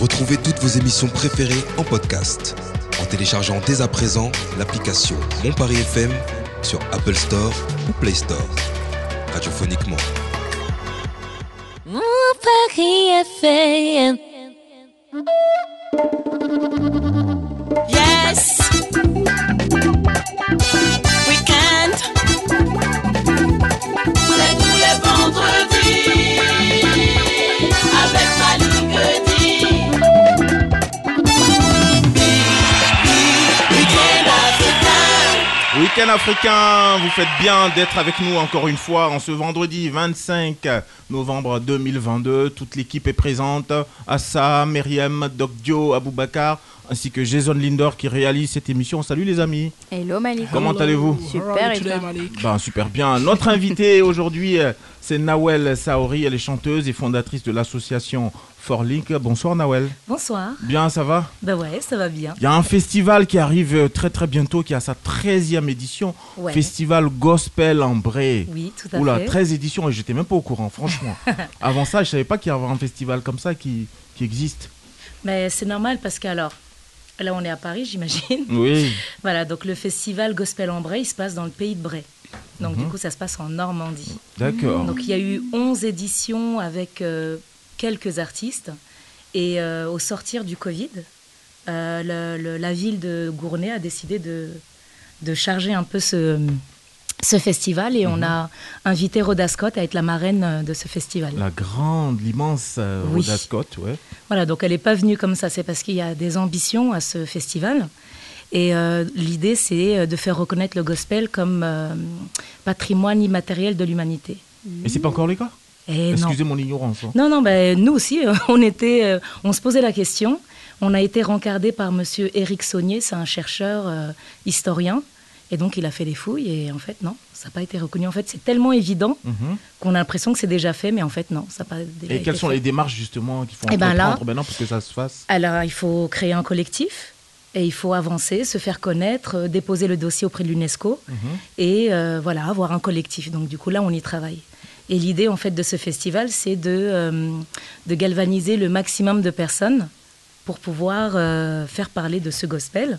Retrouvez toutes vos émissions préférées en podcast en téléchargeant dès à présent l'application Mon Paris FM sur Apple Store ou Play Store. Radiophoniquement. Mon Paris FM. Africain. Week-end africain, vous faites bien d'être avec nous encore une fois en ce vendredi 25 novembre 2022. Toute l'équipe est présente. Assa, Myriam, Doc Dio, Aboubakar, ainsi que Jason Lindor qui réalise cette émission. Salut les amis. Hello Malik. Comment allez-vous Super et toi Ben, super bien. Notre invitée aujourd'hui, euh, c'est Nawel Saori. Elle est chanteuse et fondatrice de l'association Forlink. Bonsoir Nawel. Bonsoir. Bien, ça va? Bah ouais, ça va bien. Il y a un festival qui arrive euh, très très bientôt, qui a sa 13e édition. Ouais. Festival Gospel en Bray. Oui, tout à Oula, fait. 13 éditions et j'étais même pas au courant, franchement. Avant ça, je savais pas qu'il y avait un festival comme ça qui, qui existe. Mais c'est normal parce que alors, là on est à Paris, j'imagine. Oui. voilà, donc le festival Gospel en Bray, il se passe dans le pays de Bray. Donc du coup, ça se passe en Normandie. D'accord. Donc il y a eu 11 éditions avec euh, quelques artistes. Et euh, au sortir du Covid, euh, le- le- la ville de Gournay a décidé de, de charger un peu ce, ce festival. Et on a invité Rhoda Scott à être la marraine euh, de ce festival. La grande, l'immense euh, Oui. Rhoda Scott, ouais. Voilà, donc elle n'est pas venue comme ça, c'est parce qu'il y a des ambitions à ce festival. Et euh, l'idée, c'est de faire reconnaître le gospel comme euh, patrimoine immatériel de l'humanité. Mais c'est pas encore le cas? Et non. Excusez mon ignorance. hein. Non, non, ben, nous aussi, on, était, euh, on se posait la question. On a été rencardé par monsieur Éric Saunier, c'est un chercheur historien. Et donc, il a fait des fouilles et en fait, non, ça n'a pas été reconnu. En fait, c'est tellement évident Mhm. qu'on a l'impression que c'est déjà fait, mais en fait, non, ça n'a pas déjà Et été quelles sont fait. les démarches justement qu'il faut Eh ben là- entreprendre maintenant pour que ça se fasse? Alors, il faut créer un collectif et il faut avancer, se faire connaître, euh, déposer le dossier auprès de l'UNESCO Mhm. et euh, voilà, avoir un collectif. Donc, du coup, là, on y travaille. Et l'idée, en fait, de ce festival, c'est de, euh, de galvaniser le maximum de personnes pour pouvoir faire parler de ce gospel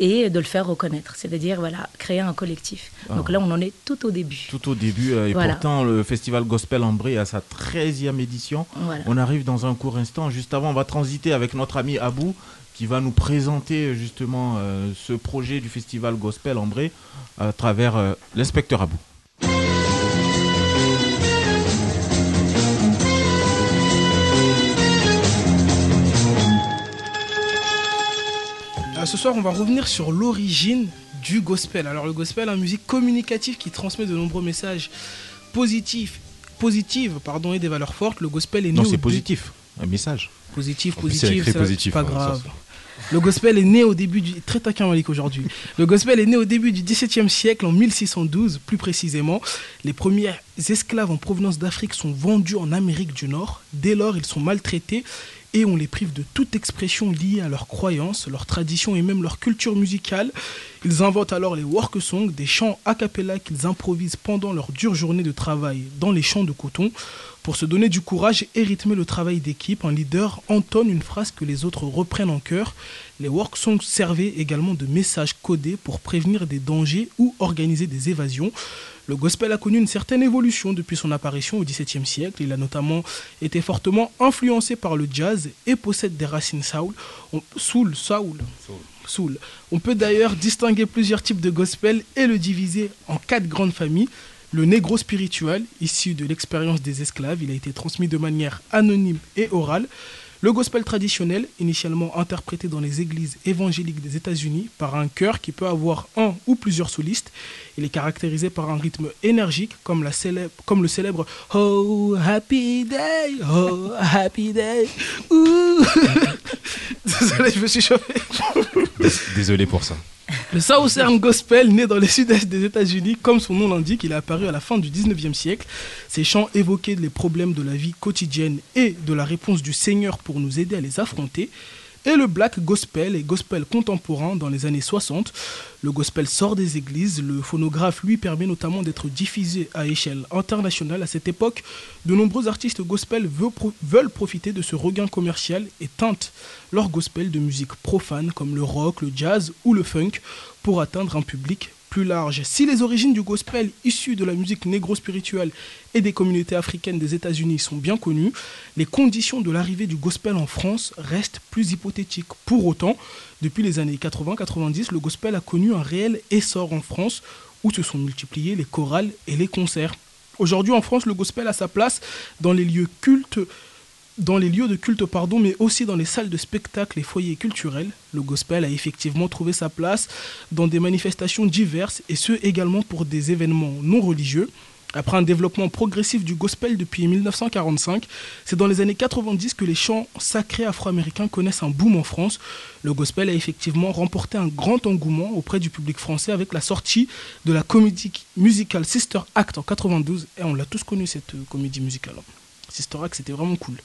et de le faire reconnaître. C'est-à-dire, voilà, créer un collectif. Donc Ah. là, on en est tout au début. Tout au début, euh, et Voilà. pourtant le festival Gospel en Bray a sa 13e édition. Voilà. On arrive dans un court instant. Juste avant, on va transiter avec notre ami Abou qui va nous présenter justement euh, ce projet du festival Gospel en Bray à travers euh, l'inspecteur Abou. Ce soir, on va revenir sur l'origine du gospel. Alors, le gospel, une musique communicative qui transmet de nombreux messages positifs, positives pardon, et des valeurs fortes. Le gospel est né Non, c'est positif, un message. Positif, positif, écrit c'est positif, pas ça, grave. Le gospel est né au début du très taquin Malik aujourd'hui. Le gospel est né au début du XVIIe siècle, en 1612 plus précisément. Les premiers esclaves en provenance d'Afrique sont vendus en Amérique du Nord. Dès lors, ils sont maltraités et on les prive de toute expression liée à leurs croyances, leurs traditions et même leur culture musicale. Ils inventent alors les work songs, des chants a cappella qu'ils improvisent pendant leur dure journée de travail dans les champs de coton. Pour se donner du courage et rythmer le travail d'équipe, un leader entonne une phrase que les autres reprennent en chœur. Les work songs servaient également de messages codés pour prévenir des dangers ou organiser des évasions. Le gospel a connu une certaine évolution depuis son apparition au XVIIe siècle. Il a notamment été fortement influencé par le jazz et possède des racines soul. Soul. On peut d'ailleurs distinguer plusieurs types de gospel et le diviser en quatre grandes familles. Le négro spirituel, issu de l'expérience des esclaves, il a été transmis de manière anonyme et orale. Le gospel traditionnel, initialement interprété dans les églises évangéliques des États-Unis par un chœur qui peut avoir un ou plusieurs solistes, il est caractérisé par un rythme énergique comme, le célèbre Oh Happy Day, Oh Happy Day. Désolé, je me suis chauffé. Désolé pour ça. Le Southern Gospel, né dans le sud-est des États-Unis, comme son nom l'indique, il est apparu à la fin du 19e siècle. Ces chants évoquaient les problèmes de la vie quotidienne et de la réponse du Seigneur pour nous aider à les affronter. Et le black gospel et gospel contemporain dans les années 60. Le gospel sort des églises, le phonographe lui permet notamment d'être diffusé à échelle internationale. À cette époque, de nombreux artistes gospel veulent, pro- veulent profiter de ce regain commercial et teintent leur gospel de musique profane comme le rock, le jazz ou le funk pour atteindre un public Si les origines du gospel issues de la musique négro-spirituelle et des communautés africaines des États-Unis sont bien connues, les conditions de l'arrivée du gospel en France restent plus hypothétiques. Pour autant, depuis les années 80-90, le gospel a connu un réel essor en France où se sont multipliés les chorales et les concerts. Aujourd'hui en France, le gospel a sa place dans les lieux cultes dans les lieux de culte, pardon, mais aussi dans les salles de spectacle et foyers culturels. Le gospel a effectivement trouvé sa place dans des manifestations diverses et ce également pour des événements non religieux. Après un développement progressif du gospel depuis 1945, c'est dans les années 90 que les chants sacrés afro-américains connaissent un boom en France. Le gospel a effectivement remporté un grand engouement auprès du public français avec la sortie de la comédie musicale Sister Act en 92. Et on l'a tous connu cette euh, comédie musicale. C'était vraiment cool.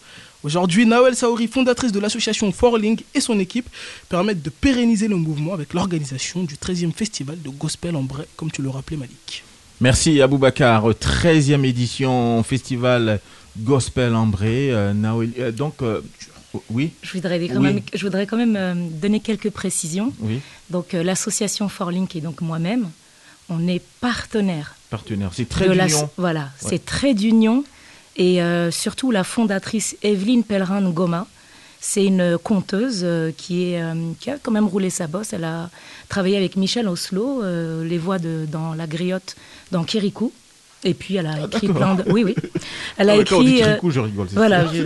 Aujourd'hui, Nawel Saori, fondatrice de l'association Forling et son équipe permettent de pérenniser le mouvement avec l'organisation du 13e festival de gospel en Bray, comme tu le rappelais Malik. Merci Aboubacar, 13e édition festival Gospel Ambré. Euh, Naoélie- euh, donc, euh, oui, Je voudrais quand Oui. même, je voudrais quand même donner quelques précisions. oui, Donc euh, l'association Forlink et donc moi-même, on est partenaire partenaire. C'est très d'union. voilà, Ouais. c'est très d'union et euh, surtout la fondatrice Evelyne Pellerin Ngoma. C'est une conteuse euh, qui, est, euh, qui a quand même roulé sa bosse. Elle a travaillé avec Michel Oslo, les voix de, dans La Griotte, dans Kirikou. Et puis elle a écrit plein de. Oui, oui. Elle a Ah écrit. Kirikou, je rigole. c'est voilà, je-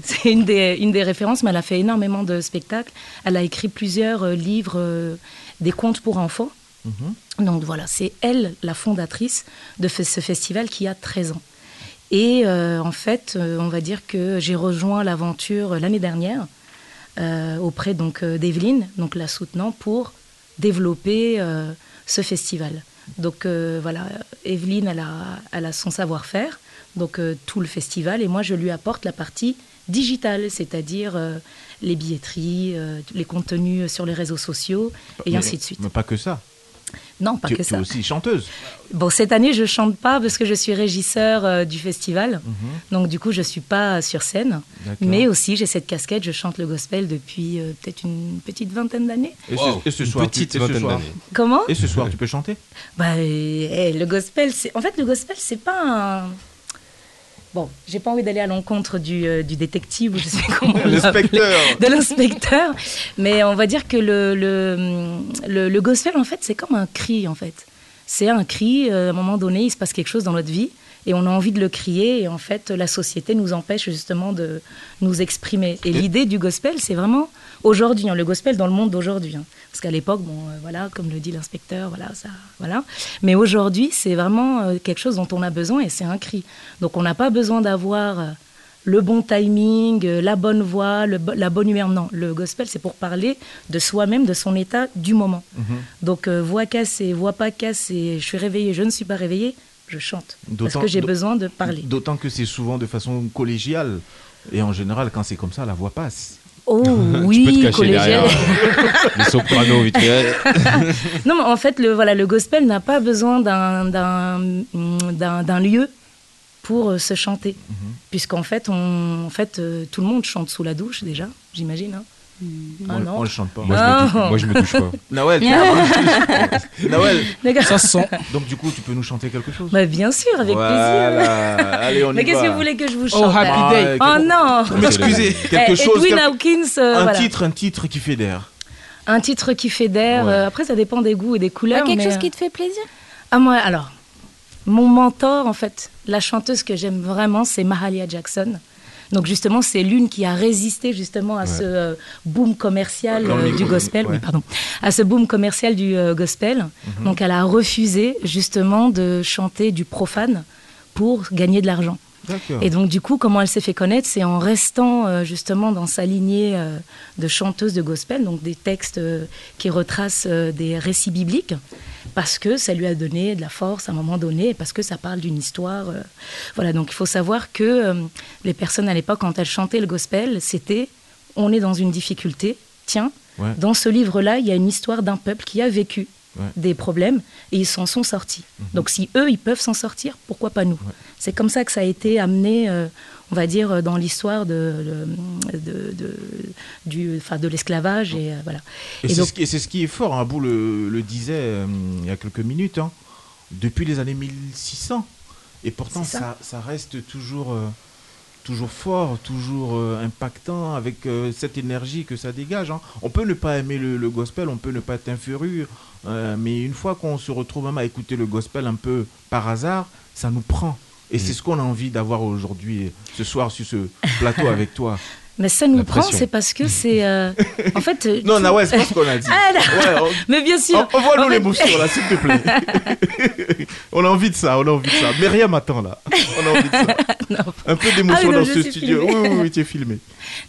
c'est une des, une des références, mais elle a fait énormément de spectacles. Elle a écrit plusieurs livres, des contes pour enfants. Mhm. Donc voilà, c'est elle la fondatrice de ce festival qui a 13 ans. Et euh, en fait, euh, on va dire que j'ai rejoint l'aventure l'année dernière euh, auprès donc d'Evelyne, donc la soutenant pour développer euh, ce festival. Donc voilà, Evelyne, elle a, elle a son savoir-faire, donc tout le festival, et moi je lui apporte la partie digitale, c'est-à-dire les billetteries, les contenus sur les réseaux sociaux, et Mais- ainsi de suite. Mais pas que ça. Non, pas tu, que tu ça. es aussi chanteuse. Bon, cette année, je chante pas parce que je suis régisseur euh, du festival. Mhm. Donc, du coup, je suis pas sur scène. D'accord. Mais aussi, j'ai cette casquette. Je chante le gospel depuis euh, peut-être une petite vingtaine d'années. Et, Wow, ce, et ce une soir, petite tu- et ce vingtaine soir- d'années. Comment? Et ce soir, tu peux chanter? Bah, eh, le gospel, c'est. En fait, le gospel, c'est pas un. Bon, j'ai pas envie d'aller à l'encontre du, euh, du détective ou je sais comment de l'inspecteur. Mais on va dire que le, le, le, le gospel, en fait, c'est comme un cri, en fait. C'est un cri, euh, à un moment donné, il se passe quelque chose dans notre vie et on a envie de le crier et en fait, la société nous empêche justement de nous exprimer. Et l'idée du gospel, c'est vraiment aujourd'hui, hein, le gospel dans le monde d'aujourd'hui. hein. Parce qu'à l'époque, bon, euh, voilà, comme le dit l'inspecteur, voilà, ça, voilà. Mais aujourd'hui, c'est vraiment euh, quelque chose dont on a besoin et c'est un cri. Donc on n'a pas besoin d'avoir... euh, le bon timing, la bonne voix, le la bonne humeur. Non, le gospel, c'est pour parler de soi-même, de son état du moment. Mhm. Donc, voix cassée, voix pas cassée, je suis réveillée, je ne suis pas réveillée, je chante. Parce que j'ai besoin de parler. D'autant que c'est souvent de façon collégiale. Et en général, quand c'est comme ça, la voix passe. Oh oui, vite fait. non, mais en fait, le, voilà, le gospel n'a pas besoin d'un- lieu pour euh, se chanter. Mhm. Puisqu'en fait, on, en fait euh, tout le monde chante sous la douche déjà, j'imagine. hein. Ah on, on le chante pas. Moi, je me touche, moi, je me touche pas. Nawel, tu- Nawel. Ça se sent. donc du coup, tu peux nous chanter quelque chose? Bah, bien sûr, avec plaisir. Allez, on Mais qu'est-ce que vous voulez que je vous Oh, chante happy là day. Oh non Pour m'excuser. Quelque Eh, chose, Edwin quel- Hawkins, euh, un voilà. titre, un titre qui fédère. Un titre qui fait d'air. Ouais. euh, après, ça dépend des goûts et des couleurs. quelque mais, chose euh, qui te fait plaisir? Ah, moi, alors, mon mentor, en fait, la chanteuse que j'aime vraiment, c'est Mahalia Jackson. Donc justement, c'est l'une qui a résisté justement à ce euh, boom commercial euh, micro, du gospel, ouais. oui, pardon, à ce boom commercial du euh, gospel. Donc elle a refusé justement de chanter du profane pour gagner de l'argent. Et donc, du coup, comment elle s'est fait connaître? C'est en restant euh, justement dans sa lignée euh, de chanteuse de gospel, donc des textes euh, qui retracent des récits bibliques, parce que ça lui a donné de la force à un moment donné, et parce que ça parle d'une histoire. euh, voilà, donc il faut savoir que euh, les personnes à l'époque, quand elles chantaient le gospel, c'était on est dans une difficulté, tiens, Ouais. dans ce livre-là, il y a une histoire d'un peuple qui a vécu Ouais. Mhm. des problèmes et ils s'en sont sortis. Donc si eux, ils peuvent s'en sortir, pourquoi pas nous? C'est comme ça que ça a été amené, euh, on va dire, euh, dans l'histoire de, de, de, du, l'esclavage. Et, euh, voilà. Et, Et c'est donc- ce qui- ce est fort, hein, Abou le, le disait euh, il y a quelques minutes, hein, depuis les années 1600. Et pourtant, ça. ça. Ça, reste toujours, toujours fort, toujours euh, impactant, avec euh, cette énergie que ça dégage. hein. On peut ne pas aimer le, le gospel, on peut ne pas être inférieur, euh, mais une fois qu'on se retrouve même à écouter le gospel un peu par hasard, ça nous prend. Et c'est ce qu'on a envie d'avoir aujourd'hui, ce soir, sur ce plateau avec toi. Mais ça nous prend, c'est parce que c'est... euh, en fait... Non, tout- Nawel, c'est pas ce qu'on a dit. Ah. Ouais, on- Mais bien sûr. En- Envoie-nous En fait- l'émotion là, s'il te plaît. on a envie de ça, on a envie de ça. Mais rien m'attend là. On a envie de ça. Non. Un peu Ah d'émotion non, dans ce studio. filmée. Oui, oui, oui, tu es filmé.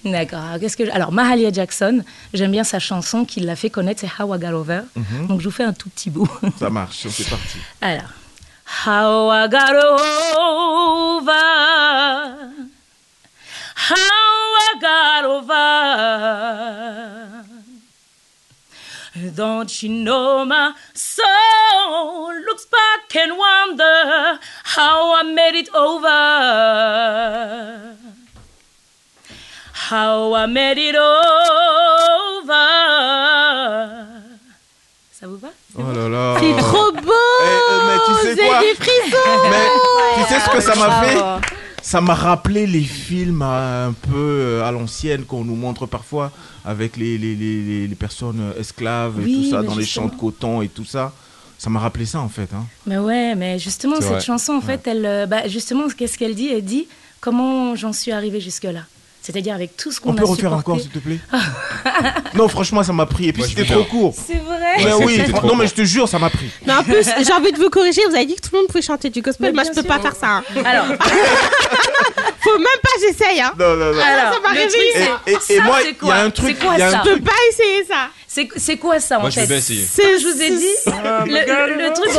D'accord. Qu'est-ce que Alors, Mahalia Jackson, j'aime bien sa chanson qui l'a fait connaître, c'est How I Got Over. Mhm. Donc, je vous fais un tout petit bout. Ça marche, c'est parti. Alors. How I got over. How I got over. Don't you know my soul looks back and wonder how I made it over. How I made it over. Ça vous va? Oh là là. C'est trop beau Eh, eh, mais tu sais J'ai quoi? des frissons Mais tu sais ce que ça m'a fait? Bravo. Ça m'a rappelé les films euh, un peu euh, à l'ancienne qu'on nous montre parfois avec les, les, les, personnes euh, esclaves et Oui, tout ça dans les champs de coton et tout ça. Ça m'a rappelé ça en fait. Hein. Mais ouais, mais justement, cette vrai. chanson, en fait, elle, bah, justement, qu'est-ce qu'elle dit? Elle dit comment j'en suis arrivée jusque-là? C'est-à-dire avec tout ce qu'on On a peut refaire supporté. encore s'il te plaît Non, franchement, ça m'a pris. Et puis je c'était trop court. C'est vrai Mais Ouais, oui, non mais je te jure, ça m'a pris. Mais en plus, j'ai envie de vous corriger, vous avez dit que tout le monde pouvait chanter du gospel. Mais Moi, je peux sûr. pas faire ça. hein. Alors, Faut même pas j'essaye. Hein. Non, non, non. alors ça m'a réveillé. truc, Et, c'est- et- et ça, moi, c'est il y quoi a un truc. C'est quoi il y a un ça Je peux pas essayer ça. C'est quoi ça, Moi, en je fait bien essayer. Comme je vous ai dit, le, le- truc,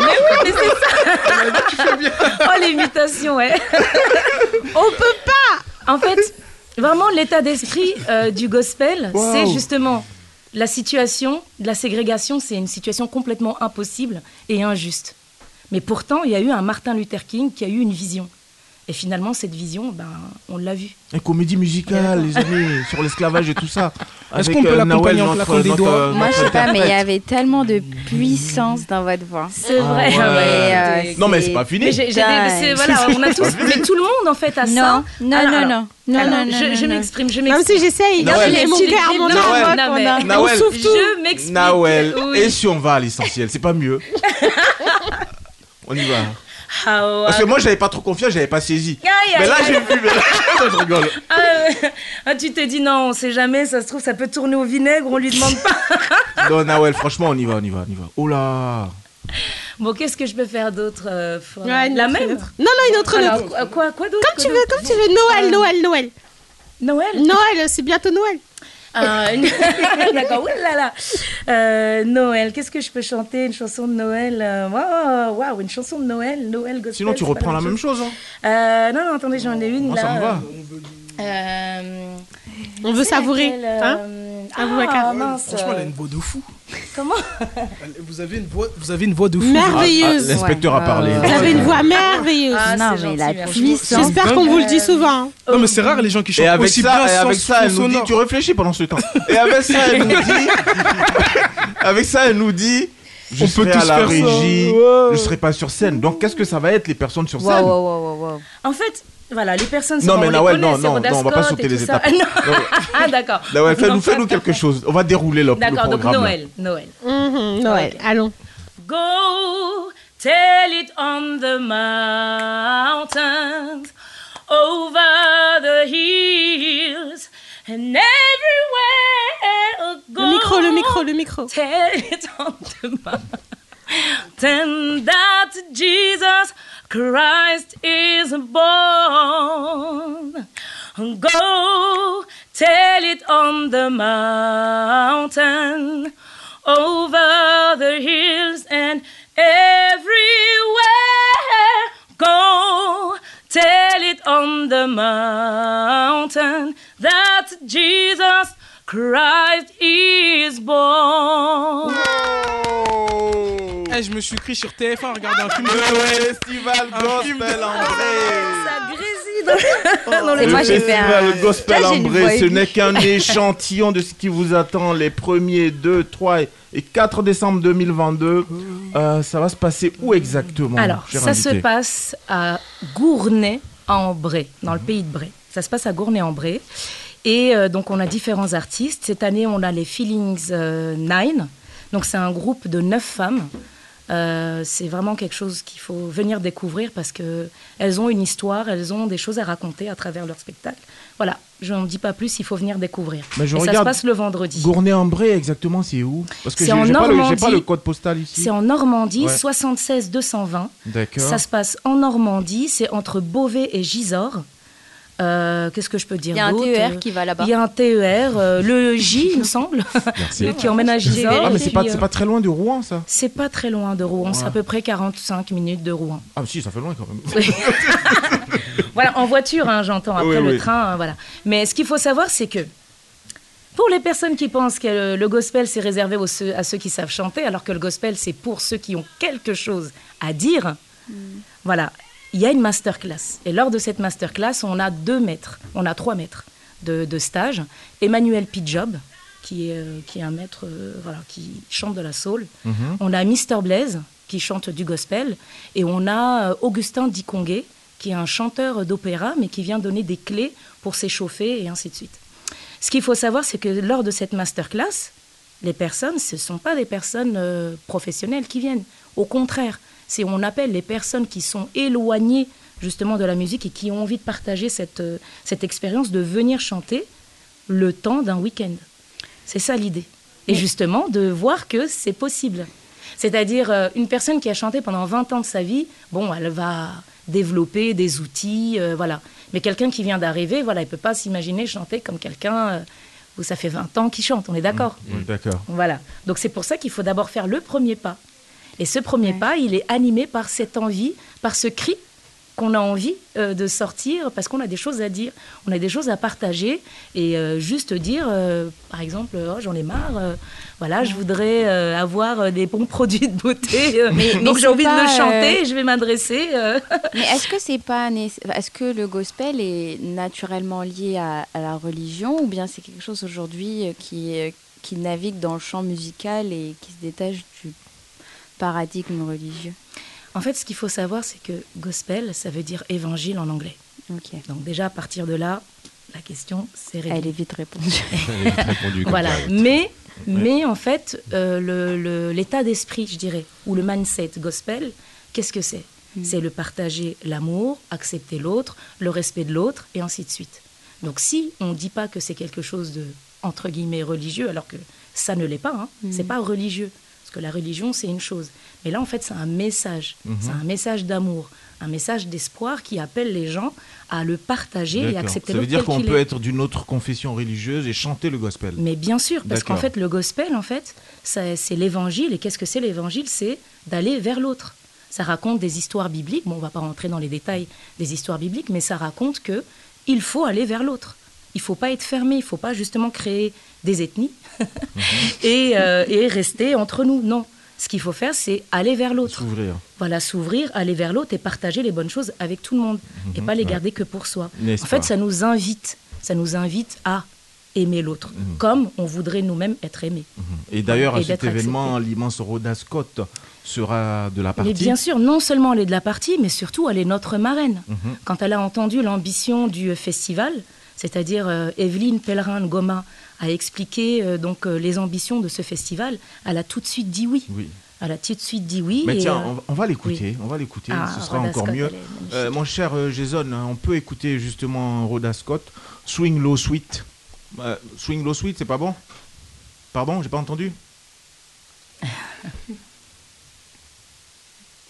mais oui, mais c'est ça. oh, l'imitation, ouais. On peut pas. En fait, vraiment, l'état d'esprit euh, du gospel, Wow. c'est justement la situation de la ségrégation, c'est une situation complètement impossible et injuste. Mais pourtant, il y a eu un Martin Luther King qui a eu une vision. Et finalement, cette vision, ben, on l'a vue. Une comédie musicale, les années sur l'esclavage et tout ça. Est-ce qu'on peut euh, l'accompagner en claquant des doigts notre- Moi, je sais pas, mais il y avait tellement de puissance dans votre voix. C'est Ah vrai. ouais. ouais. euh, Non, mais c'est pas fini. Mais des- voilà, on a tous, mais tout le monde en fait a ça. Non, non, Alors, non, non, non, alors, non, non, je, je non, m'exprime, je Même si m'exprime. j'essaye. J'ai mon cœur, m'exprime. mon Non, âme. non, mais- On souffle tout. Je m'explique. Nawel, Oui. et si on va à l'essentiel, c'est pas mieux. on y va. Ah, Parce que moi, j'avais pas trop confiance, j'avais pas saisi. Mais là, j'ai vu. mais là, je rigole. Ah. Ah, tu t'es dit non, on sait jamais, ça se trouve, ça peut tourner au vinaigre, on lui demande pas. Non, Nawel, franchement, on y va, on y va, on y va. Oh là Bon, qu'est-ce que je peux faire d'autre euh, Ouais, La même. Non, non, une autre, Alors, autre. quoi, quoi, d'autre Comme tu veux, comme tu veux. Noël, Noël, Noël. Noël Noël, c'est bientôt Noël. Ah, une- D'accord, oulala. Euh, Noël, qu'est-ce que je peux chanter? Une chanson de Noël euh, Waouh, waouh, une chanson de Noël, Noël gospel. Sinon, tu reprends la même chose. Hein. Euh, non, non, attendez, j'en ai une Moi, là. ça me va. Euh, On veut savourer. laquelle, Hein euh, Aboubacar. Ah, mince. Franchement, elle a une voix de fou. Comment Vous avez une voix, vous avez une voix de fou. Merveilleuse. Ah, L'inspecteur a parlé. Vous avez une voix merveilleuse. Ah, non, mais la. J'espère qu'on vous le dit souvent. Non, mais c'est rare les gens qui chantent Et avec aussi ça, bien et avec ça, elle nous dit, tu réfléchis pendant ce temps. Et avec ça, elle nous dit, avec ça, elle nous dit, je On peut serai à tous la régie, Ouais. je serai pas sur scène. Donc, qu'est-ce que ça va être les personnes sur Wow, scène wow, wow, wow, wow. En fait, voilà, les personnes Non, sont- mais on les Nawel, non, non, non, on va pas sauter les étapes. Non. ah, d'accord. Ouais, fais-nous, Non, fais-nous quelque chose. On va dérouler le, le D'accord, donc. Noël, Noël. Mhm, Noël, allons. Go tell it on the mountains, over the hills, and everywhere. Go Le micro, le micro, le micro. Tell it on the mountain that Jesus Christ is born. Go tell it on the mountain, over the hills and everywhere. Go tell it on the mountain that Jesus Christ is born. Eh, je me suis cru sur TF1 en regardant un film. Le festival gospel en vrai. Ça grésille dans, dans les Le moi, j'ai fait festival un- gospel Là, vrai, voix ce n'est qu'un échantillon de ce qui vous attend les 1er, 2, 3 et 4 décembre 2022. Euh, ça va se passer où exactement Alors, ça se invité passe à Gournay-en-Bray, dans le pays de Bray. Ça se passe à Gournay-en-Bray. Et euh, donc, on a différents artistes. Cette année, on a les Feelings euh, Nine. Donc, c'est un groupe de neuf femmes. Euh, c'est vraiment quelque chose qu'il faut venir découvrir parce que elles ont une histoire, elles ont des choses à raconter à travers leur spectacle. Voilà, je n'en dis pas plus, il faut venir découvrir. Mais je Et ça se passe le vendredi. Gournay-en-Bray, exactement, c'est où? Parce que C'est j'ai pas, le- pas code postal ici. C'est en Normandie, Ouais. 76 220. D'accord. Ça se passe en Normandie, c'est entre Beauvais et Gisors. Euh, Qu'est-ce que je peux dire Il y a un TER qui va là-bas. Il y a un TER, euh, le J, il me semble, Merci. qui emmène à Gisors. Ah, mais c'est pas, euh, pas très loin de Rouen, ça c'est pas très loin de Rouen, c'est à peu près 45 minutes de Rouen. Ah, si, ça fait loin quand même. Voilà, en voiture, hein, j'entends. Après Oui, le oui. train, hein, voilà. Mais ce qu'il faut savoir, c'est que pour les personnes qui pensent que le, gospel c'est réservé aux ceux- à ceux qui savent chanter, alors que le gospel c'est pour ceux qui ont quelque chose à dire, voilà, il y a une masterclass. Et lors de cette masterclass, on a deux maîtres, on a trois maîtres de, de stage. Emmanuel Pidjob, qui est, euh, qui est un maître euh, voilà, qui chante de la soul. Mhm. On a Mister Blaise, qui chante du gospel. Et on a euh, Augustin Diconguet, qui est un chanteur d'opéra, mais qui vient donner des clés pour s'échauffer et ainsi de suite. Ce qu'il faut savoir, c'est que lors de cette masterclass, les personnes, ce ne sont pas des personnes euh, professionnelles qui viennent. Au contraire, c'est on appelle les personnes qui sont éloignées justement de la musique et qui ont envie de partager cette, euh, cette expérience de venir chanter le temps d'un week-end. C'est ça l'idée. Et justement, de voir que c'est possible. C'est-à-dire, euh, une personne qui a chanté pendant 20 ans de sa vie, bon, elle va développer des outils, euh, voilà. Mais quelqu'un qui vient d'arriver, voilà, il ne peut pas s'imaginer chanter comme quelqu'un euh, où ça fait 20 ans qu'il chante, on est d'accord? Oui, D'accord. voilà. Donc c'est pour ça qu'il faut d'abord faire le premier pas. Et ce premier pas, il est animé par cette envie, par ce cri qu'on a envie euh, de sortir parce qu'on a des choses à dire, on a des choses à partager. Et euh, juste dire, euh, par exemple, oh, j'en ai marre, voilà, je voudrais avoir des bons produits de beauté, Mais- mais donc j'ai envie de le chanter, et je vais m'adresser. Mais est-ce que c'est pas est-ce que le gospel est naturellement lié à, à la religion ou bien c'est quelque chose aujourd'hui qui qui navigue dans le champ musical et qui se détache du paradigme religieux En fait, ce qu'il faut savoir, c'est que gospel, ça veut dire évangile en anglais. Donc déjà à partir de là, la question c'est réglée. Elle est vite répondue. Elle est vite répondue, Voilà. Mais, mais en fait, euh, l'état d'esprit, je dirais, ou le mindset gospel, qu'est-ce que c'est? C'est le partager l'amour, accepter l'autre, le respect de l'autre, et ainsi de suite. Donc si on ne dit pas que c'est quelque chose de, entre guillemets, religieux, alors que ça ne l'est pas, hein, c'est pas religieux. Que la religion, c'est une chose. Mais là, en fait, c'est un message. C'est un message d'amour, un message d'espoir qui appelle les gens à le partager et accepter Ça veut dire qu'on peut est. être d'une autre confession religieuse et chanter le gospel. Mais bien sûr, parce qu'en fait, le gospel, en fait, c'est l'évangile. Et qu'est-ce que c'est l'évangile? C'est d'aller vers l'autre. Ça raconte des histoires bibliques. Bon, on va pas rentrer dans les détails des histoires bibliques, mais ça raconte que il faut aller vers l'autre. Il faut pas être fermé. Il faut pas justement créer des ethnies et, euh, et rester entre nous. Non. Ce qu'il faut faire, c'est aller vers l'autre. S'ouvrir. Voilà, s'ouvrir, aller vers l'autre et partager les bonnes choses avec tout le monde et pas les garder que pour soi. N'est-ce En fait, pas ça nous invite, ça nous invite à aimer l'autre, comme on voudrait nous-mêmes être aimés. Et d'ailleurs, à Et cet événement, l'immense Rhoda Scott sera de la partie. Mais bien sûr, non seulement elle est de la partie, mais surtout elle est notre marraine. Mhm. Quand elle a entendu l'ambition du festival, c'est-à-dire euh, Evelyne Pellerin-Goma a expliqué euh, donc euh, les ambitions de ce festival, elle a tout de suite dit oui. Oui. Elle a tout de suite dit oui. Mais tiens, on va- l'écouter, on va l'écouter, Ah, ce sera encore Scott, mieux. Euh, mon cher Jason, on peut écouter justement Rhoda Scott, Swing Low Sweet. Euh, swing Low Sweet, c'est pas bon? Pardon, j'ai pas entendu?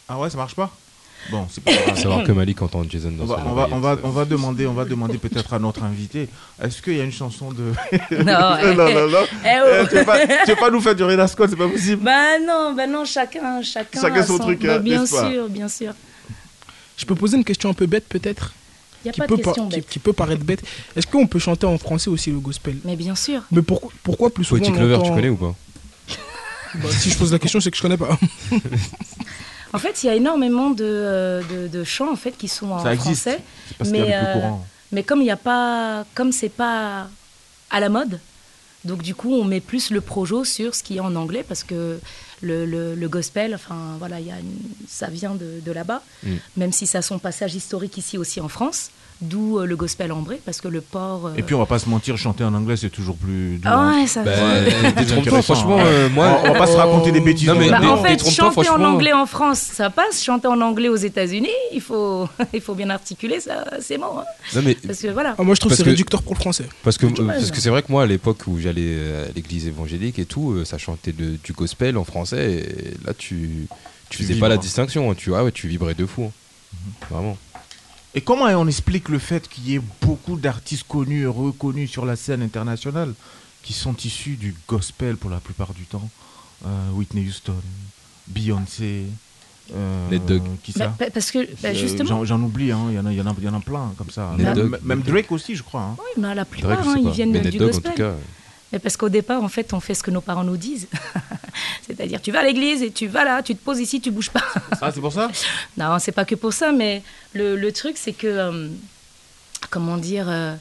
Ah ouais, ça marche pas? Bon, c'est pas grave. savoir que Malik entend Jason dans On va, son on va, on va, on va demander, on va demander peut-être à notre invité. Est-ce qu'il y a une chanson de Non, eh, non, non, non. eh, oh. Eh, tu, veux pas, tu veux pas nous faire du Rhoda Scott, c'est pas possible. Bah non, bah non, chacun, chacun, Chacun son truc, bah, hein, bien sûr, bien sûr. Je peux poser une question un peu bête peut-être Il y a qui pas peut, de par- question qui, bête. qui peut paraître bête. Est-ce qu'on peut chanter en français aussi le gospel? Mais bien sûr. Mais pourquoi, pourquoi plus souvent Poetic Lover, tu connais ou pas? Bah, Si je pose la question, c'est que je connais pas. En fait, il y a énormément de, euh, de, de chants en fait qui sont en Ça français, parce mais euh, mais comme il n'y a pas, comme c'est pas à la mode, donc du coup on met plus le projo sur ce qui est en anglais parce que le, le, le gospel, enfin voilà, il y a une- ça vient de, de là-bas, Mm. même si ça a son passage historique ici aussi en France, d'où euh, le gospel ambré parce que le port. euh, Et puis on va pas se mentir, chanter en anglais c'est toujours plus ah hein. ouais, ça. Bah, détrompe-toi, franchement, hein. euh, moi. on, on va pas se raconter des bêtises. Non, mais- Bah, en fait, chanter en anglais en France, ça passe. Chanter en anglais aux États-Unis, il faut, il faut bien articuler ça, c'est bon. hein. Non, mais Parce que voilà. Ah, moi, je trouve que c'est réducteur pour le français. Parce que euh, parce que c'est vrai que moi à l'époque où j'allais à l'église évangélique et tout, euh, ça chantait de- du gospel en français et là tu tu Tu faisais pas la distinction, tu ah ouais, tu vibrais de fou. hein. Vraiment. Et comment on explique le fait qu'il y ait beaucoup d'artistes connus et reconnus sur la scène internationale qui sont issus du gospel pour la plupart du temps Euh, Whitney Houston, Beyoncé, euh, Ned Dogg. qui Bah, ça bah, parce que bah, justement, J'en j'en oublie, hein, il y, en a, il y, en a, il y en a plein comme ça. Même, Drake aussi, je crois. hein. oui, mais la plupart, Drake, hein, ils viennent Mais Ned du Dogg, en gospel. tout cas. Mais parce qu'au départ, en fait, on fait ce que nos parents nous disent. C'est-à-dire, tu vas à l'église et tu vas là, tu te poses ici, tu bouges pas. Ah, c'est pour ça? Non, c'est pas que pour ça, mais le, le truc, c'est que, euh, comment dire, euh,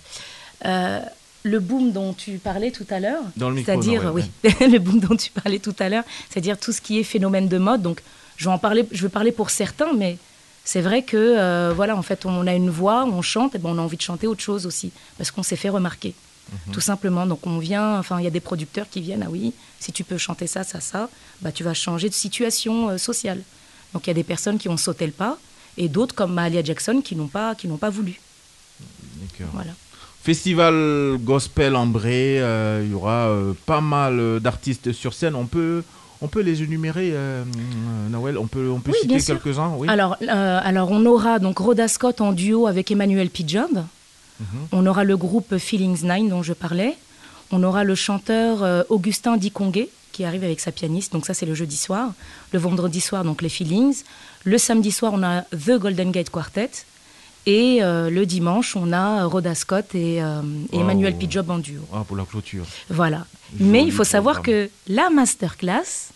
euh, le boom dont tu parlais tout à l'heure, c'est-à-dire, oui, le boom dont tu parlais tout à l'heure, c'est-à-dire tout ce qui est phénomène de mode. Donc, je vais en parler, je vais parler pour certains, mais c'est vrai que, voilà, en fait, on a une voix, on chante, et ben, on a envie de chanter autre chose aussi, parce qu'on s'est fait remarquer. Mhm. Tout simplement. Donc on vient, enfin il y a des producteurs qui viennent, ah oui, si tu peux chanter ça, ça, ça, bah tu vas changer de situation euh, sociale. Donc il y a des personnes qui ont sauté le pas et d'autres comme Mahalia Jackson qui n'ont pas, qui n'ont pas voulu. D'accord. Voilà. Festival gospel ambré, euh, il y aura euh, pas mal euh, d'artistes sur scène. On peut, on peut les énumérer, euh, Noël? On peut, on peut Oui, citer quelques-uns oui. Alors, euh, alors on aura donc Rhoda Scott en duo avec Emmanuel P. On aura le groupe Feelings Nine dont je parlais. On aura le chanteur euh, Augustin Dikongué qui arrive avec sa pianiste. Donc ça c'est le jeudi soir. Le vendredi soir donc les Feelings. Le samedi soir on a The Golden Gate Quartet. Et euh, le dimanche on a Rhoda Scott et, euh, et Wow. Emmanuel P. Job en duo. Ah, pour la clôture. Voilà. Joli Mais il faut savoir programme. que la masterclass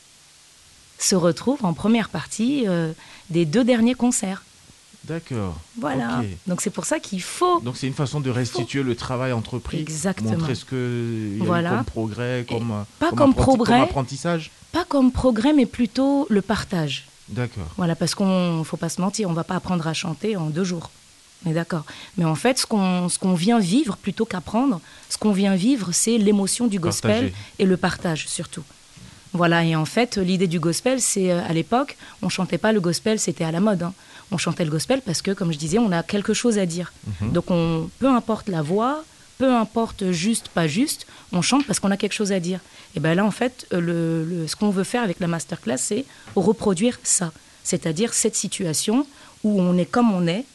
se retrouve en première partie des deux derniers concerts. D'accord. Voilà. Donc c'est pour ça qu'il faut. Donc c'est une façon de restituer le travail entrepris. Exactement. Montrer ce qu'il y a eu Voilà. comme progrès, comme, pas comme apprenti- progrès. comme apprentissage. Pas comme progrès, mais plutôt le partage. D'accord. Voilà, parce qu'on faut pas se mentir, on va pas apprendre à chanter en deux jours. Est d'accord. Mais en fait, ce qu'on vient vivre plutôt qu'apprendre, ce qu'on vient vivre, c'est l'émotion du gospel Partager. et le partage surtout. Voilà, et en fait, l'idée du gospel, c'est euh, à l'époque, on chantait pas le gospel, c'était à la mode. hein. On chantait le gospel parce que, comme je disais, on a quelque chose à dire. Mhm. Donc, on, peu importe la voix, peu importe juste, pas juste, on chante parce qu'on a quelque chose à dire. Et bien là, en fait, euh, le, le- ce qu'on veut faire avec la masterclass, c'est reproduire ça. C'est-à-dire cette situation où on est comme on est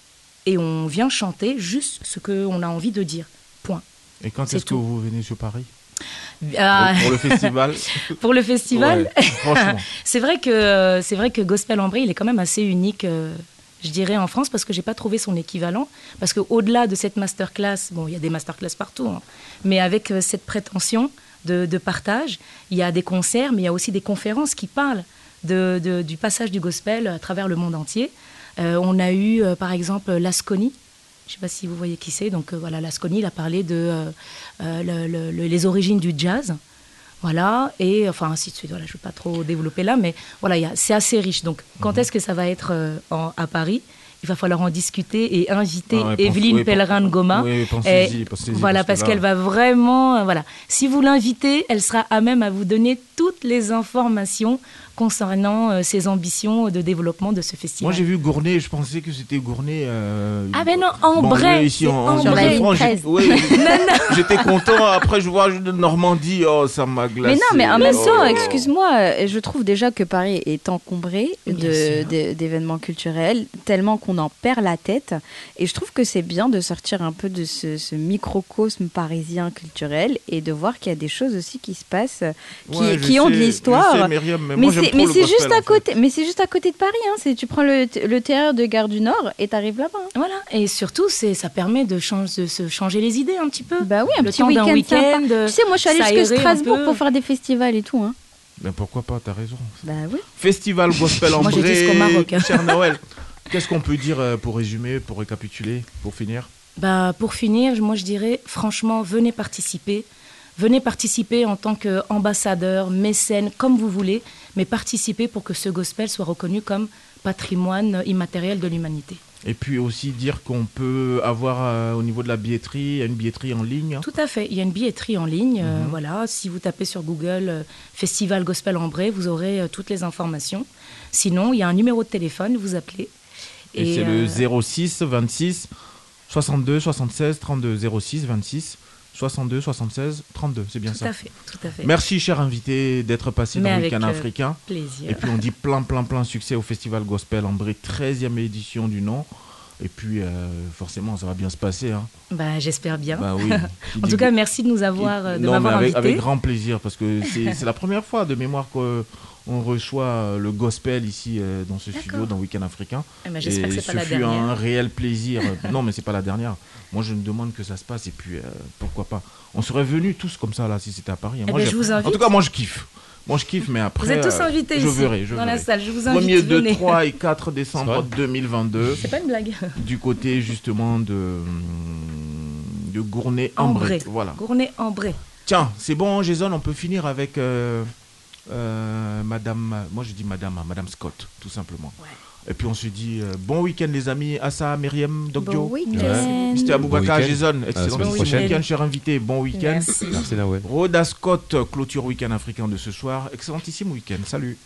et on vient chanter juste ce qu'on a envie de dire. Point. Et quand est-ce que vous venez sur Paris? Ah, pour, le festival pour le festival, Ouais, c'est vrai que euh, c'est vrai que Gospel Ambré, il est quand même assez unique, euh, je dirais en France, parce que j'ai pas trouvé son équivalent. Parce que au-delà de cette masterclass, bon, il y a des masterclass partout, hein, mais avec euh, cette prétention de, partage, il y a des concerts, mais il y a aussi des conférences qui parlent du passage du gospel à travers le monde entier. Euh, on a eu, euh, par exemple, Lasconi. Je ne sais pas si vous voyez qui c'est. Donc voilà, Lasconi, il a parlé de le- le- le- les origines du jazz. Voilà, et enfin ainsi de suite. Voilà, je ne vais pas trop développer là, mais voilà, c'est assez riche. Donc, quand est-ce que ça va être euh, en- à Paris? Il va falloir en discuter et inviter Ah ouais, Evelyne oui, Pellerin de Goma. Oui, pensez-y, Et pensez-y, voilà, parce parce que qu'elle va vraiment, euh, voilà. Si vous l'invitez, elle sera à même à vous donner toutes les informations concernant euh, ses ambitions de développement de ce festival. Moi j'ai vu Gournay, je pensais que c'était Gournay. euh, Ah ben non, en Banlieue vrai, ici c'est en, en en Sur la vrai. ligne Ile-de-France, j'ai- 13. ouais, J'étais content. Après, je vois de Normandie. Oh, ça m'a glacé. Mais non, mais en même Oh. temps, excuse-moi, euh, je trouve déjà que Paris est encombré d'événements culturels, tellement qu'on en perd la tête. Et je trouve que c'est bien de sortir un peu de ce, ce microcosme parisien culturel et de voir qu'il y a des choses aussi qui se passent, euh, Ouais, qui de l'histoire. mais Mais c'est juste à fait. côté, mais c'est juste à côté de Paris. Hein. C'est tu prends le, le TER de Gare du Nord et t'arrives là-bas. hein. Voilà, et surtout, c'est, ça permet de, change- de se changer les idées un petit peu. Bah oui, un Le petit temps d'un week-end sympa. week-end, Tu sais, moi je suis allée jusqu'à Strasbourg pour faire des festivals et tout. Hein. Mais pourquoi pas, t'as raison. Bah oui. Festival Gospel en Moi, j'ai dit Bray, jusqu'au Maroc, hein. cher Noël. Qu'est-ce qu'on peut dire euh, pour résumer, pour récapituler, pour finir? Bah, pour finir, moi je dirais franchement, venez participer. Venez participer en tant qu'ambassadeur, mécène, comme vous voulez, mais participez pour que ce gospel soit reconnu comme patrimoine immatériel de l'humanité. Et puis aussi dire qu'on peut avoir euh, au niveau de la billetterie, il y a une billetterie en ligne. Tout à fait. Il y a une billetterie en ligne. euh, Mhm. voilà. Si vous tapez sur Google euh, Festival Gospel en Bray, vous aurez toutes les informations. Sinon, il y a un numéro de téléphone, vous appelez. Et, c'est euh, le 06 26 62 76 32 06 26 62 76 32, c'est bien tout ça. à fait, tout à fait. Merci cher invité d'être passé Mais dans le Week-end euh, africain. plaisir. Et puis on dit plein plein plein succès au Festival Gospel en Bray, 13e édition du nom. Et puis euh, forcément ça va bien se passer. Hein. Bah, j'espère bien. Bah oui. En tout cas, merci de nous avoir, euh, de non, mais avec, invité. avec grand plaisir, parce que c'est la première fois de mémoire qu'on reçoit euh, le gospel ici euh, dans ce studio, dans Week-end africain. Eh ben, que c'est ce pas la fut dernière. un réel plaisir. non, mais c'est pas la dernière. Moi, je me demande que ça se passe, et puis euh, pourquoi pas. On serait venus tous comme ça, là, si c'était à Paris. hein. Eh Moi, ben, je vous invite. En tout cas, moi, je kiffe. Moi, je kiffe, mais après. Vous êtes tous euh, invités je ici, verrai, je dans la verrai. salle. Je vous invite, Premier, 2, venez. 3 et 4 décembre 2022. C'est pas une blague. Du côté, justement, de, de Gournay-en-Bray. Ambré. Voilà. Gournay Ambré. Tiens, c'est bon, Jason, on peut finir avec euh, euh, Madame. Moi, je dis Madame, hein, Madame Scott, tout simplement. Et puis on se dit euh, bon week-end, les amis. Assa, Myriam, Doc Bon Joe. week-end. Mr. Week-end. Jason, excellent bon week-end, cher invité. Bon week-end. Merci. Merci Nawel. Rhoda Scott, clôture week-end africain de ce soir. Excellentissime week-end. Salut.